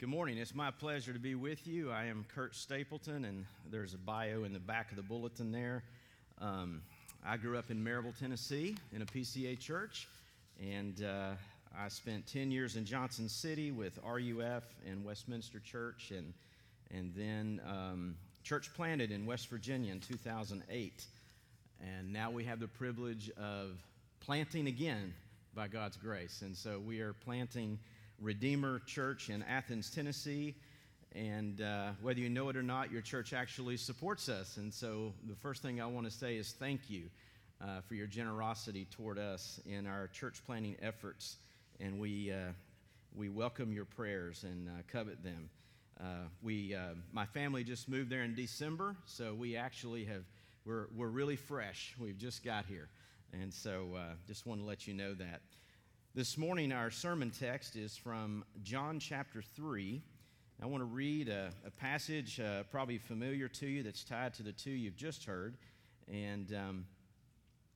Good morning. It's my pleasure to be with you. I am Kurt Stapleton, and there's a bio in the back of the bulletin there. Um, I grew up in Maryville, Tennessee, in a PCA church, and uh, I spent 10 years in Johnson City with RUF and Westminster Church, and, and then um, church planted in West Virginia in 2008. And now we have the privilege of planting again by God's grace. And so we are planting Redeemer Church in Athens, Tennessee. And uh, whether you know it or not, your church actually supports us. And so the first thing I want to say is thank you uh, for your generosity toward us in our church planting efforts. And we, uh, we welcome your prayers and uh, covet them. Uh, we, uh, my family just moved there in December, so we actually have, we're, we're really fresh. We've just got here. And so just want to let you know that. This morning, our sermon text is from John chapter 3. I want to read a, a passage uh, probably familiar to you that's tied to the two you've just heard. And um,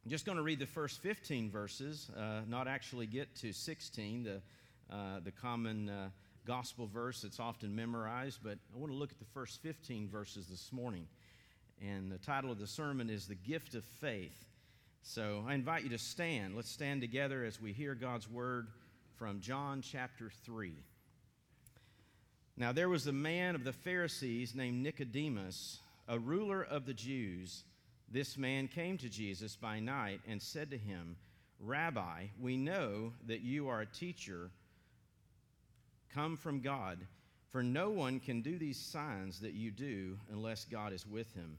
I'm just going to read the first 15 verses, uh, not actually get to 16, the, uh, the common uh, gospel verse that's often memorized, but I want to look at the first 15 verses this morning. And the title of the sermon is The Gift of Faith. So I invite you to stand. Let's stand together as we hear God's word from John chapter 3. Now there was a man of the Pharisees named Nicodemus, a ruler of the Jews. This man came to Jesus by night and said to him, Rabbi, we know that you are a teacher come from God, for no one can do these signs that you do unless God is with him.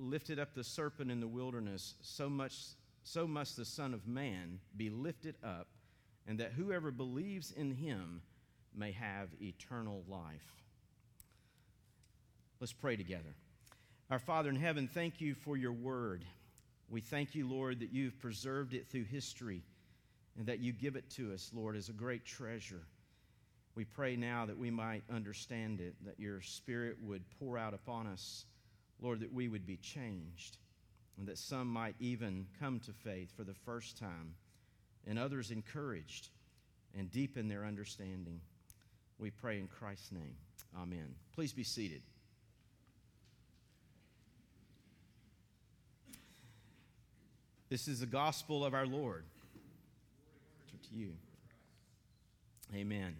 lifted up the serpent in the wilderness, so much so must the Son of Man be lifted up, and that whoever believes in him may have eternal life. Let's pray together. Our Father in heaven, thank you for your word. We thank you, Lord, that you've preserved it through history and that you give it to us, Lord, as a great treasure. We pray now that we might understand it, that your Spirit would pour out upon us Lord, that we would be changed, and that some might even come to faith for the first time, and others encouraged and deepen their understanding. We pray in Christ's name. Amen. Please be seated. This is the gospel of our Lord. To you. Amen.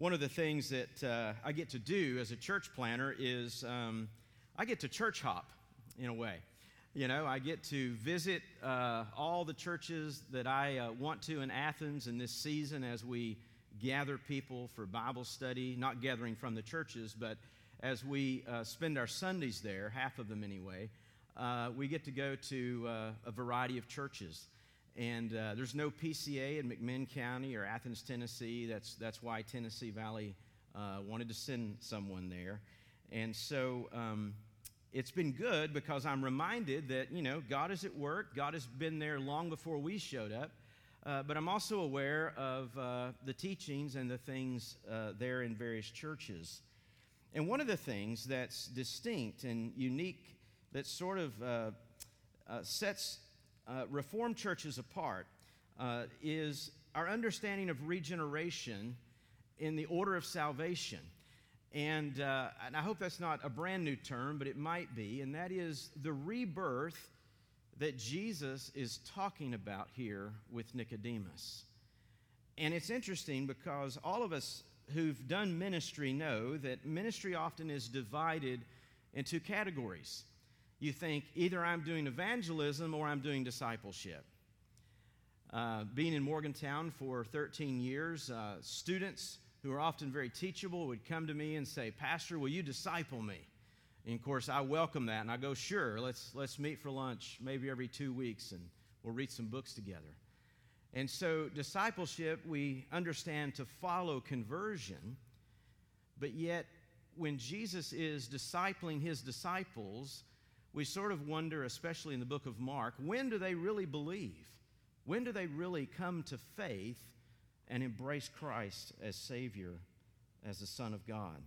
One of the things that uh, I get to do as a church planter is um, I get to church hop in a way. You know, I get to visit uh, all the churches that I uh, want to in Athens in this season as we gather people for Bible study, not gathering from the churches, but as we uh, spend our Sundays there, half of them anyway, uh, we get to go to uh, a variety of churches. And uh, there's no PCA in McMinn County or Athens, Tennessee. That's, that's why Tennessee Valley uh, wanted to send someone there. And so um, it's been good because I'm reminded that, you know, God is at work. God has been there long before we showed up. Uh, but I'm also aware of uh, the teachings and the things uh, there in various churches. And one of the things that's distinct and unique that sort of uh, sets uh, Reformed churches apart uh, is our understanding of regeneration in the order of salvation. And, uh, and I hope that's not a brand new term, but it might be, and that is the rebirth that Jesus is talking about here with Nicodemus. And it's interesting because all of us who've done ministry know that ministry often is divided into categories. You think either I'm doing evangelism or I'm doing discipleship. Uh, being in Morgantown for 13 years, uh, students who are often very teachable would come to me and say, Pastor, will you disciple me? And of course, I welcome that, and I go, Sure, let's, let's meet for lunch maybe every two weeks, and we'll read some books together. And so, discipleship, we understand to follow conversion, but yet, when Jesus is discipling his disciples, we sort of wonder, especially in the book of Mark, when do they really believe? When do they really come to faith and embrace Christ as Savior, as the Son of God?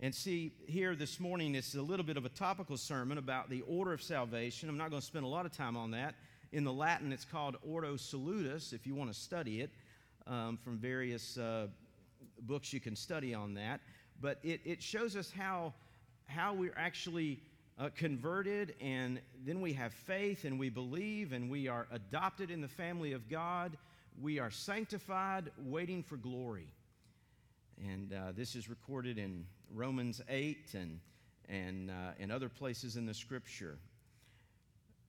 And see, here this morning, it's a little bit of a topical sermon about the order of salvation. I'm not going to spend a lot of time on that. In the Latin, it's called Ordo Salutis, if you want to study it um, from various uh, books you can study on that. But it, it shows us how, how we're actually uh, converted, and then we have faith, and we believe, and we are adopted in the family of God. We are sanctified, waiting for glory. And uh, this is recorded in Romans 8 and, and, uh, and other places in the scripture.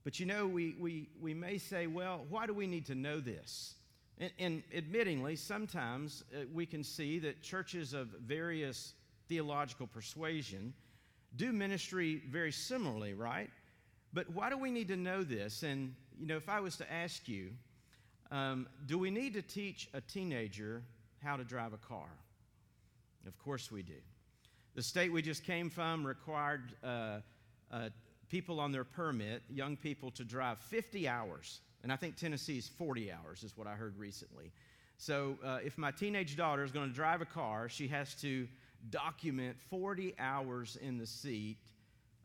But you know, we, we, we may say, well, why do we need to know this? And, and admittingly, sometimes uh, we can see that churches of various theological persuasion do ministry very similarly, right? But why do we need to know this? And, you know, if I was to ask you, um, do we need to teach a teenager how to drive a car? Of course we do. The state we just came from required uh, uh, people on their permit, young people, to drive 50 hours. And I think Tennessee's 40 hours, is what I heard recently. So uh, if my teenage daughter is going to drive a car, she has to document 40 hours in the seat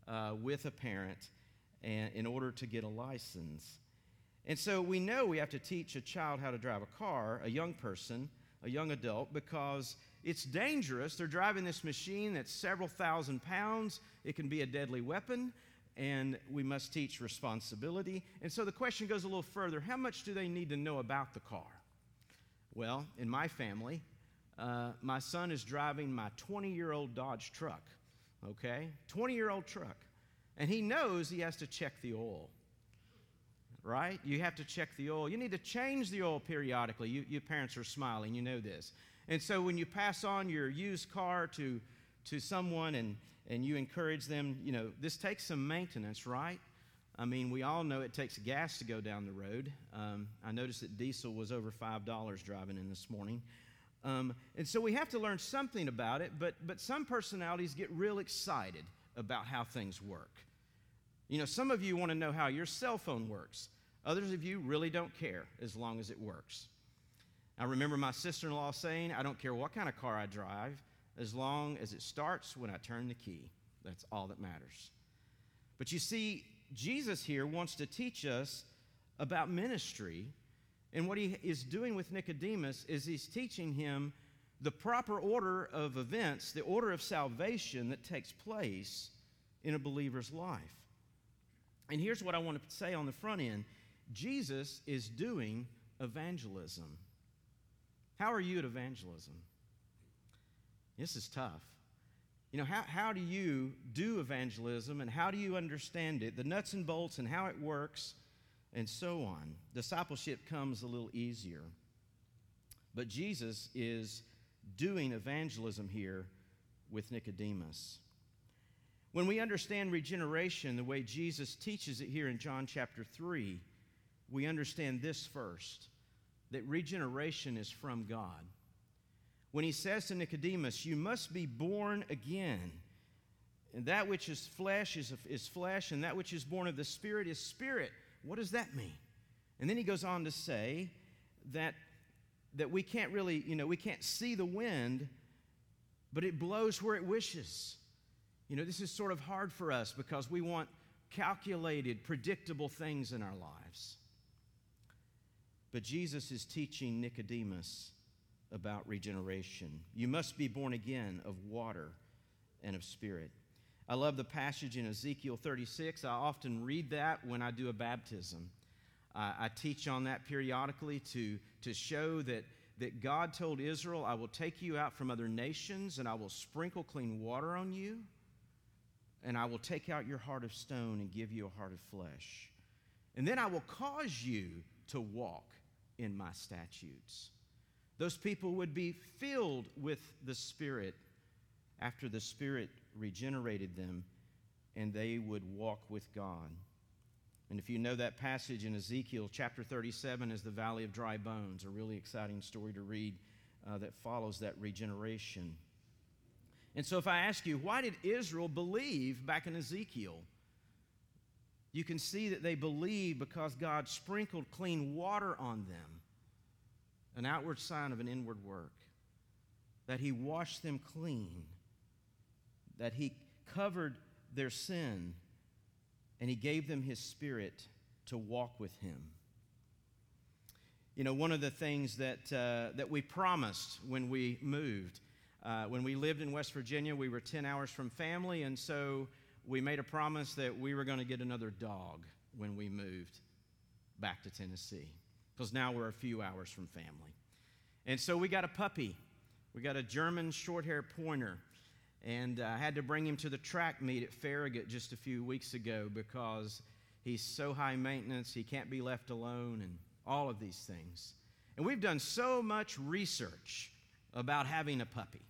uh, with a parent and, in order to get a license. And so we know we have to teach a child how to drive a car, a young person, a young adult, because it's dangerous. They're driving this machine that's several thousand pounds. It can be a deadly weapon, and we must teach responsibility. And so the question goes a little further how much do they need to know about the car? Well, in my family, uh, my son is driving my 20 year old Dodge truck, okay? 20 year old truck. And he knows he has to check the oil, right? You have to check the oil. You need to change the oil periodically. You, parents are smiling, you know this. And so when you pass on your used car to, to someone and, and you encourage them, you know, this takes some maintenance, right? I mean, we all know it takes gas to go down the road. Um, I noticed that diesel was over $5 driving in this morning. Um, and so we have to learn something about it, but, but some personalities get real excited about how things work. You know, some of you want to know how your cell phone works, others of you really don't care as long as it works. I remember my sister in law saying, I don't care what kind of car I drive, as long as it starts when I turn the key. That's all that matters. But you see, Jesus here wants to teach us about ministry and what he is doing with Nicodemus is he's teaching him the proper order of events, the order of salvation that takes place in a believer's life. And here's what I want to say on the front end Jesus is doing evangelism. How are you at evangelism? This is tough. You know, how, how do you do evangelism and how do you understand it, the nuts and bolts and how it works? And so on. Discipleship comes a little easier. But Jesus is doing evangelism here with Nicodemus. When we understand regeneration the way Jesus teaches it here in John chapter 3, we understand this first that regeneration is from God. When he says to Nicodemus, You must be born again. And that which is flesh is, is flesh, and that which is born of the Spirit is spirit. What does that mean? And then he goes on to say that, that we can't really, you know, we can't see the wind, but it blows where it wishes. You know, this is sort of hard for us because we want calculated, predictable things in our lives. But Jesus is teaching Nicodemus about regeneration. You must be born again of water and of spirit. I love the passage in Ezekiel 36. I often read that when I do a baptism. Uh, I teach on that periodically to, to show that, that God told Israel, I will take you out from other nations and I will sprinkle clean water on you, and I will take out your heart of stone and give you a heart of flesh. And then I will cause you to walk in my statutes. Those people would be filled with the Spirit after the Spirit regenerated them, and they would walk with God. And if you know that passage in Ezekiel chapter 37 is the Valley of Dry Bones, a really exciting story to read uh, that follows that regeneration. And so, if I ask you, why did Israel believe back in Ezekiel? You can see that they believed because God sprinkled clean water on them an outward sign of an inward work, that he washed them clean, that he covered their sin, and he gave them his spirit to walk with him. You know, one of the things that, uh, that we promised when we moved, uh, when we lived in West Virginia, we were 10 hours from family, and so we made a promise that we were going to get another dog when we moved back to Tennessee because now we're a few hours from family. And so we got a puppy. We got a German short hair pointer. And uh, I had to bring him to the track meet at Farragut just a few weeks ago because he's so high maintenance, he can't be left alone, and all of these things. And we've done so much research about having a puppy.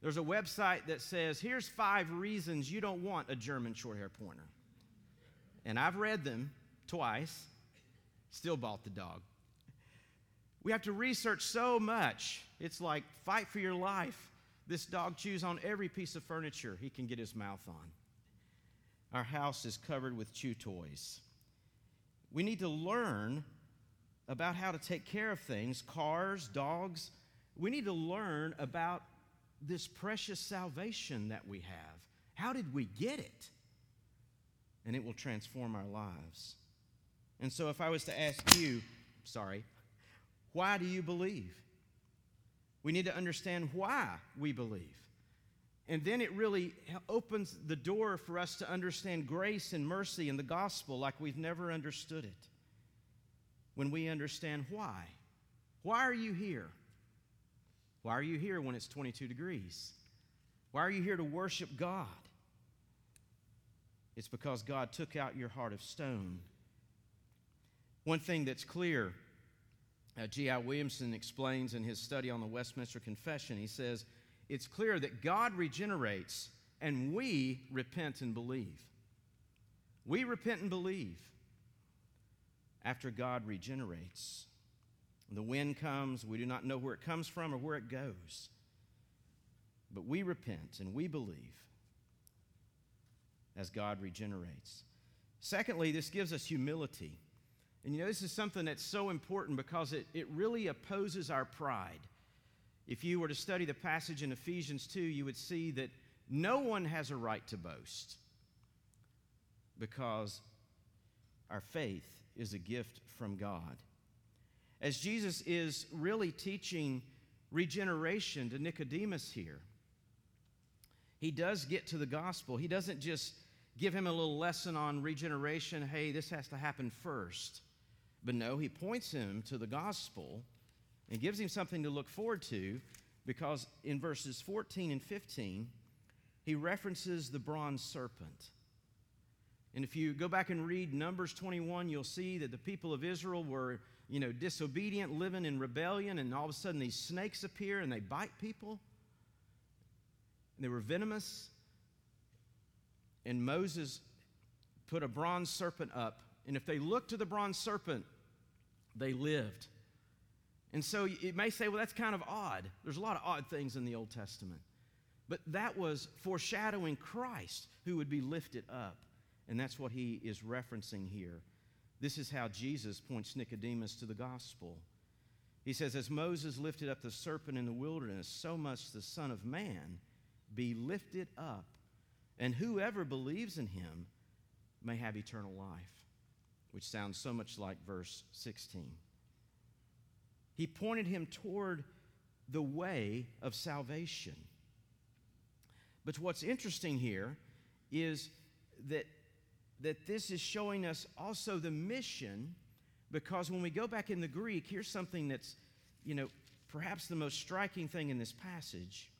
There's a website that says, here's five reasons you don't want a German short hair pointer. And I've read them twice, still bought the dog. We have to research so much. It's like fight for your life. This dog chews on every piece of furniture he can get his mouth on. Our house is covered with chew toys. We need to learn about how to take care of things cars, dogs. We need to learn about this precious salvation that we have. How did we get it? And it will transform our lives. And so, if I was to ask you, sorry, why do you believe? We need to understand why we believe. And then it really opens the door for us to understand grace and mercy and the gospel like we've never understood it. When we understand why. Why are you here? Why are you here when it's 22 degrees? Why are you here to worship God? It's because God took out your heart of stone. One thing that's clear uh, G.I. Williamson explains in his study on the Westminster Confession, he says, It's clear that God regenerates and we repent and believe. We repent and believe after God regenerates. The wind comes, we do not know where it comes from or where it goes. But we repent and we believe as God regenerates. Secondly, this gives us humility. And you know, this is something that's so important because it, it really opposes our pride. If you were to study the passage in Ephesians 2, you would see that no one has a right to boast because our faith is a gift from God. As Jesus is really teaching regeneration to Nicodemus here, he does get to the gospel. He doesn't just give him a little lesson on regeneration hey, this has to happen first. But no, he points him to the gospel and gives him something to look forward to because in verses 14 and 15, he references the bronze serpent. And if you go back and read Numbers 21, you'll see that the people of Israel were, you know, disobedient, living in rebellion, and all of a sudden these snakes appear and they bite people. And they were venomous. And Moses put a bronze serpent up. And if they looked to the bronze serpent, they lived. And so it may say, well, that's kind of odd. There's a lot of odd things in the Old Testament. But that was foreshadowing Christ who would be lifted up. And that's what he is referencing here. This is how Jesus points Nicodemus to the gospel. He says, As Moses lifted up the serpent in the wilderness, so must the Son of Man be lifted up, and whoever believes in him may have eternal life, which sounds so much like verse 16. He pointed him toward the way of salvation. But what's interesting here is that, that this is showing us also the mission, because when we go back in the Greek, here's something that's, you know, perhaps the most striking thing in this passage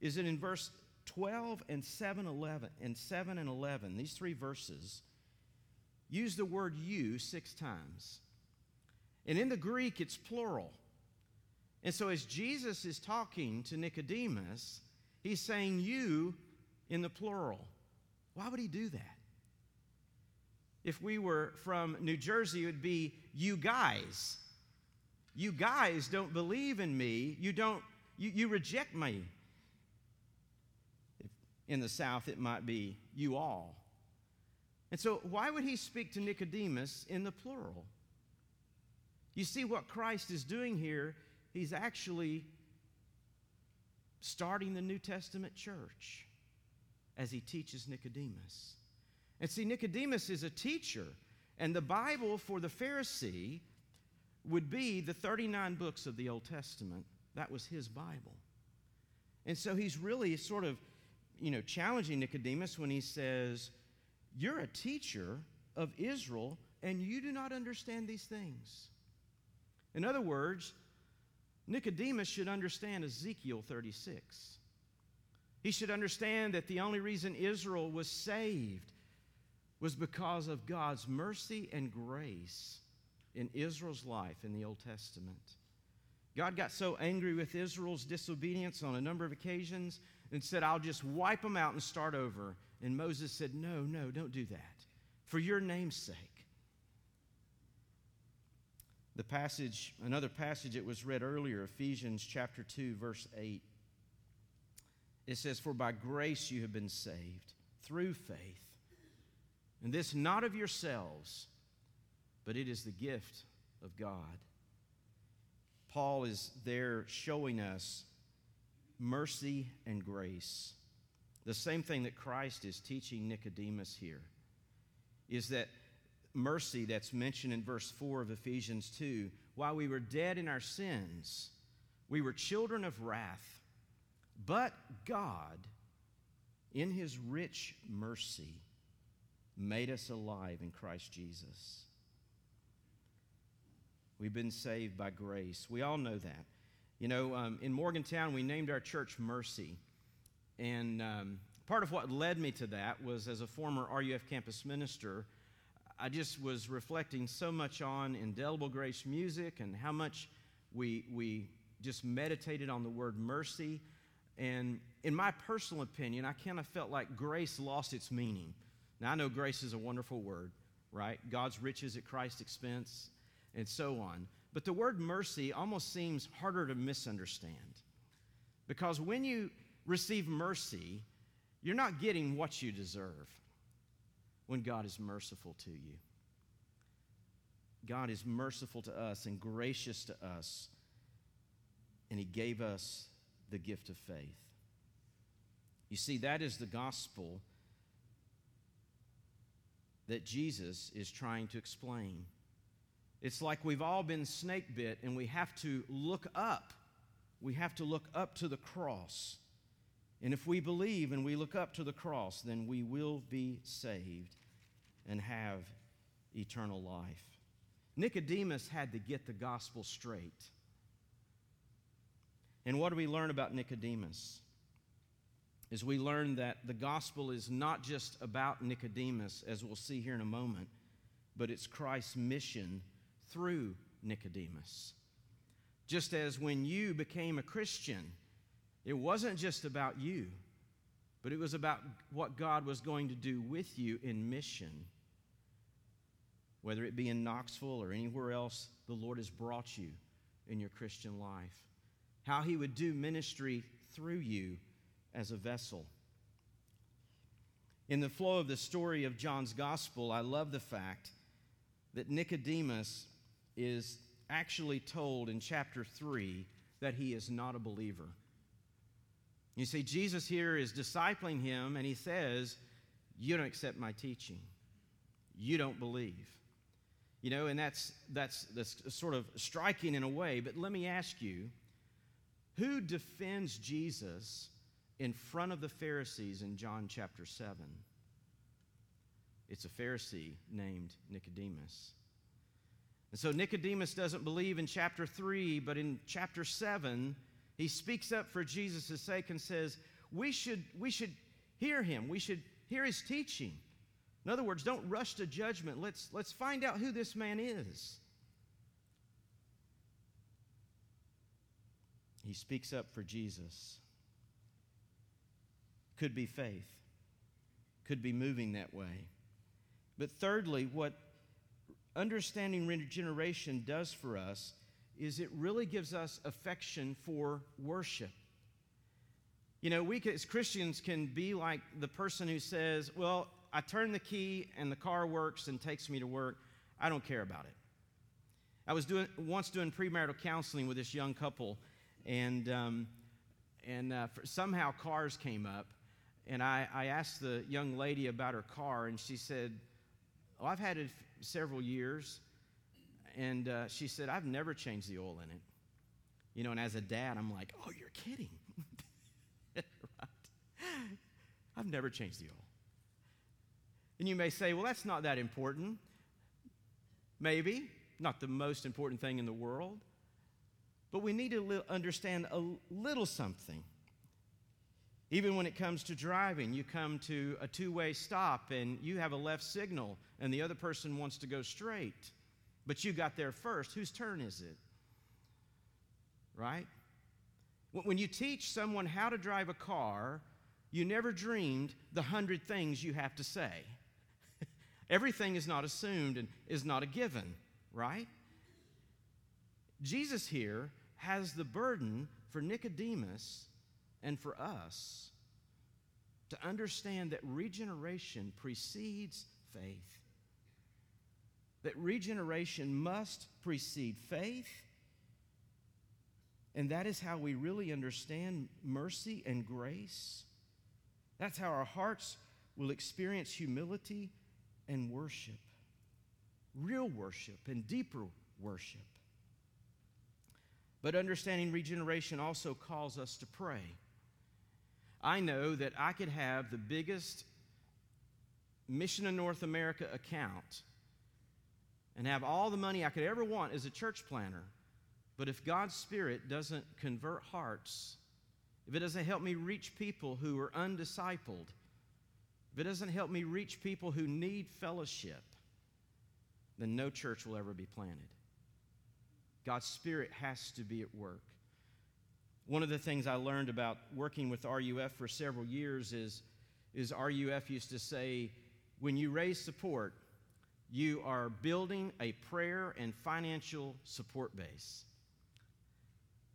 is that in verse 12 and 7 11 and 7 and 11 these three verses use the word you six times. And in the greek it's plural. And so as jesus is talking to nicodemus he's saying you in the plural. Why would he do that? If we were from new jersey it would be you guys. You guys don't believe in me. You don't you, you reject me. In the South, it might be you all. And so, why would he speak to Nicodemus in the plural? You see, what Christ is doing here, he's actually starting the New Testament church as he teaches Nicodemus. And see, Nicodemus is a teacher, and the Bible for the Pharisee would be the 39 books of the Old Testament. That was his Bible. And so he's really sort of you know, challenging Nicodemus when he says, You're a teacher of Israel and you do not understand these things. In other words, Nicodemus should understand Ezekiel 36. He should understand that the only reason Israel was saved was because of God's mercy and grace in Israel's life in the Old Testament. God got so angry with Israel's disobedience on a number of occasions and said, I'll just wipe them out and start over. And Moses said, No, no, don't do that. For your name's sake. The passage, another passage that was read earlier, Ephesians chapter 2, verse 8. It says, For by grace you have been saved through faith. And this not of yourselves, but it is the gift of God. Paul is there showing us mercy and grace. The same thing that Christ is teaching Nicodemus here is that mercy that's mentioned in verse 4 of Ephesians 2 while we were dead in our sins, we were children of wrath, but God, in his rich mercy, made us alive in Christ Jesus. We've been saved by grace. We all know that. You know, um, in Morgantown, we named our church Mercy. And um, part of what led me to that was as a former RUF campus minister, I just was reflecting so much on indelible grace music and how much we, we just meditated on the word mercy. And in my personal opinion, I kind of felt like grace lost its meaning. Now, I know grace is a wonderful word, right? God's riches at Christ's expense, and so on. But the word mercy almost seems harder to misunderstand. Because when you receive mercy, you're not getting what you deserve when God is merciful to you. God is merciful to us and gracious to us, and He gave us the gift of faith. You see, that is the gospel that Jesus is trying to explain. It's like we've all been snake bit and we have to look up. We have to look up to the cross. And if we believe and we look up to the cross, then we will be saved and have eternal life. Nicodemus had to get the gospel straight. And what do we learn about Nicodemus? Is we learn that the gospel is not just about Nicodemus, as we'll see here in a moment, but it's Christ's mission through Nicodemus. Just as when you became a Christian, it wasn't just about you, but it was about what God was going to do with you in mission. Whether it be in Knoxville or anywhere else, the Lord has brought you in your Christian life. How He would do ministry through you as a vessel. In the flow of the story of John's gospel, I love the fact that Nicodemus is actually told in chapter 3 that he is not a believer. You see, Jesus here is discipling him, and he says, You don't accept my teaching. You don't believe. You know, and that's, that's, that's sort of striking in a way, but let me ask you who defends Jesus in front of the Pharisees in John chapter 7? It's a Pharisee named Nicodemus. And so Nicodemus doesn't believe in chapter 3, but in chapter 7, he speaks up for Jesus' sake and says, we should, we should hear him. We should hear his teaching. In other words, don't rush to judgment. Let's, let's find out who this man is. He speaks up for Jesus. Could be faith, could be moving that way. But thirdly, what understanding regeneration does for us is it really gives us affection for worship. You know, we as Christians can be like the person who says, Well, I turn the key and the car works and takes me to work. I don't care about it. I was doing, once doing premarital counseling with this young couple, and, um, and uh, somehow cars came up. And I, I asked the young lady about her car, and she said, Oh, I've had it several years. And uh, she said, I've never changed the oil in it. You know, and as a dad, I'm like, oh, you're kidding. right? I've never changed the oil. And you may say, well, that's not that important. Maybe, not the most important thing in the world. But we need to understand a little something. Even when it comes to driving, you come to a two way stop and you have a left signal and the other person wants to go straight, but you got there first. Whose turn is it? Right? When you teach someone how to drive a car, you never dreamed the hundred things you have to say. Everything is not assumed and is not a given, right? Jesus here has the burden for Nicodemus and for us to understand that regeneration precedes faith. That regeneration must precede faith. And that is how we really understand mercy and grace. That's how our hearts will experience humility and worship, real worship and deeper worship. But understanding regeneration also calls us to pray. I know that I could have the biggest Mission in North America account and have all the money I could ever want as a church planter. But if God's Spirit doesn't convert hearts, if it doesn't help me reach people who are undiscipled, if it doesn't help me reach people who need fellowship, then no church will ever be planted. God's Spirit has to be at work. One of the things I learned about working with RUF for several years is, is RUF used to say, when you raise support, you are building a prayer and financial support base.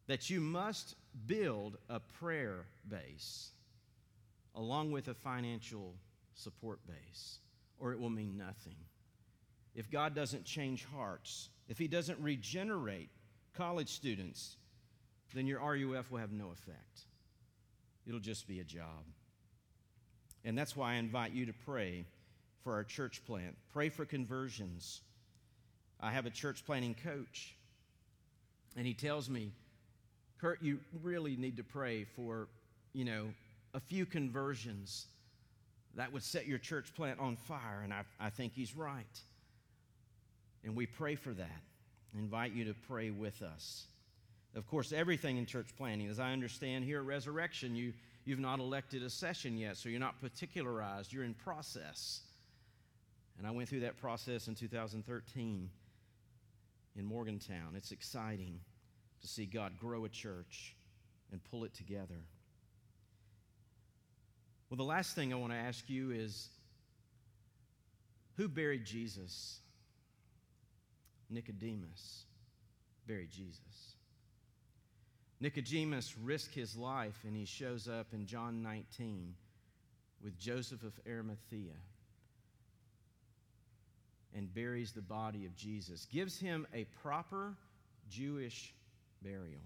That you must build a prayer base along with a financial support base, or it will mean nothing. If God doesn't change hearts, if He doesn't regenerate college students, then your RUF will have no effect. It'll just be a job. And that's why I invite you to pray for our church plant. Pray for conversions. I have a church planting coach, and he tells me, Kurt, you really need to pray for, you know, a few conversions that would set your church plant on fire. And I, I think he's right. And we pray for that. I invite you to pray with us. Of course, everything in church planting, as I understand here at Resurrection, you, you've not elected a session yet, so you're not particularized, you're in process. And I went through that process in 2013 in Morgantown. It's exciting to see God grow a church and pull it together. Well, the last thing I want to ask you is who buried Jesus? Nicodemus buried Jesus. Nicodemus risked his life and he shows up in John 19 with Joseph of Arimathea and buries the body of Jesus, gives him a proper Jewish burial.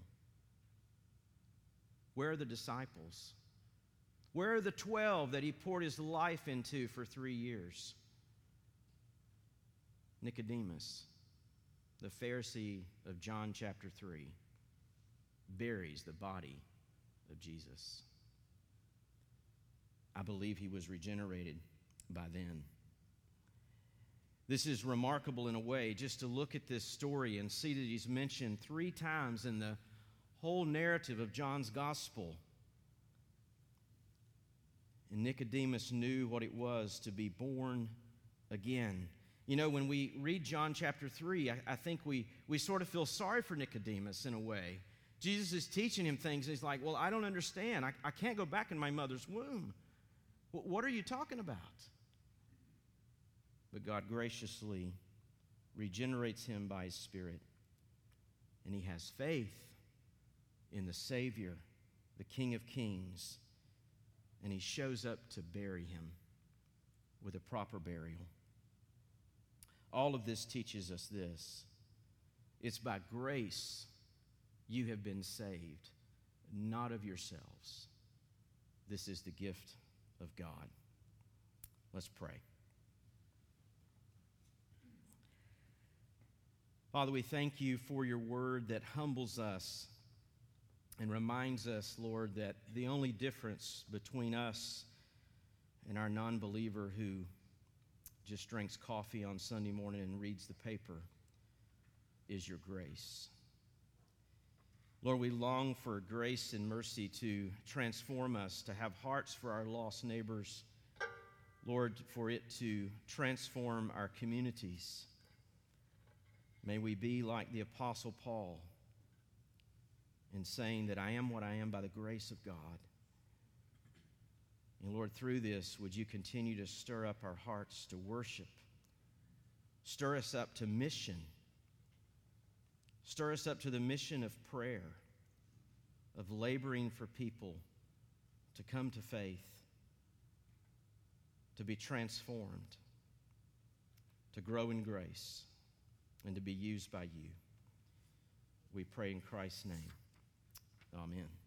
Where are the disciples? Where are the 12 that he poured his life into for three years? Nicodemus, the Pharisee of John chapter 3, buries the body of Jesus. I believe he was regenerated by then. This is remarkable in a way, just to look at this story and see that he's mentioned three times in the whole narrative of John's gospel. And Nicodemus knew what it was to be born again. You know, when we read John chapter 3, I, I, think we, we sort of feel sorry for Nicodemus in a way. Jesus is teaching him things, and he's like, Well, I don't understand. I, I can't go back in my mother's womb. What are you talking about? But God graciously regenerates him by his Spirit, and he has faith in the Savior, the King of Kings, and he shows up to bury him with a proper burial. All of this teaches us this it's by grace you have been saved, not of yourselves. This is the gift of God. Let's pray. Father, we thank you for your word that humbles us and reminds us, Lord, that the only difference between us and our non believer who just drinks coffee on Sunday morning and reads the paper is your grace. Lord, we long for grace and mercy to transform us, to have hearts for our lost neighbors. Lord, for it to transform our communities. May we be like the Apostle Paul in saying that I am what I am by the grace of God. And Lord, through this, would you continue to stir up our hearts to worship? Stir us up to mission. Stir us up to the mission of prayer, of laboring for people to come to faith, to be transformed, to grow in grace, and to be used by you. We pray in Christ's name. Amen.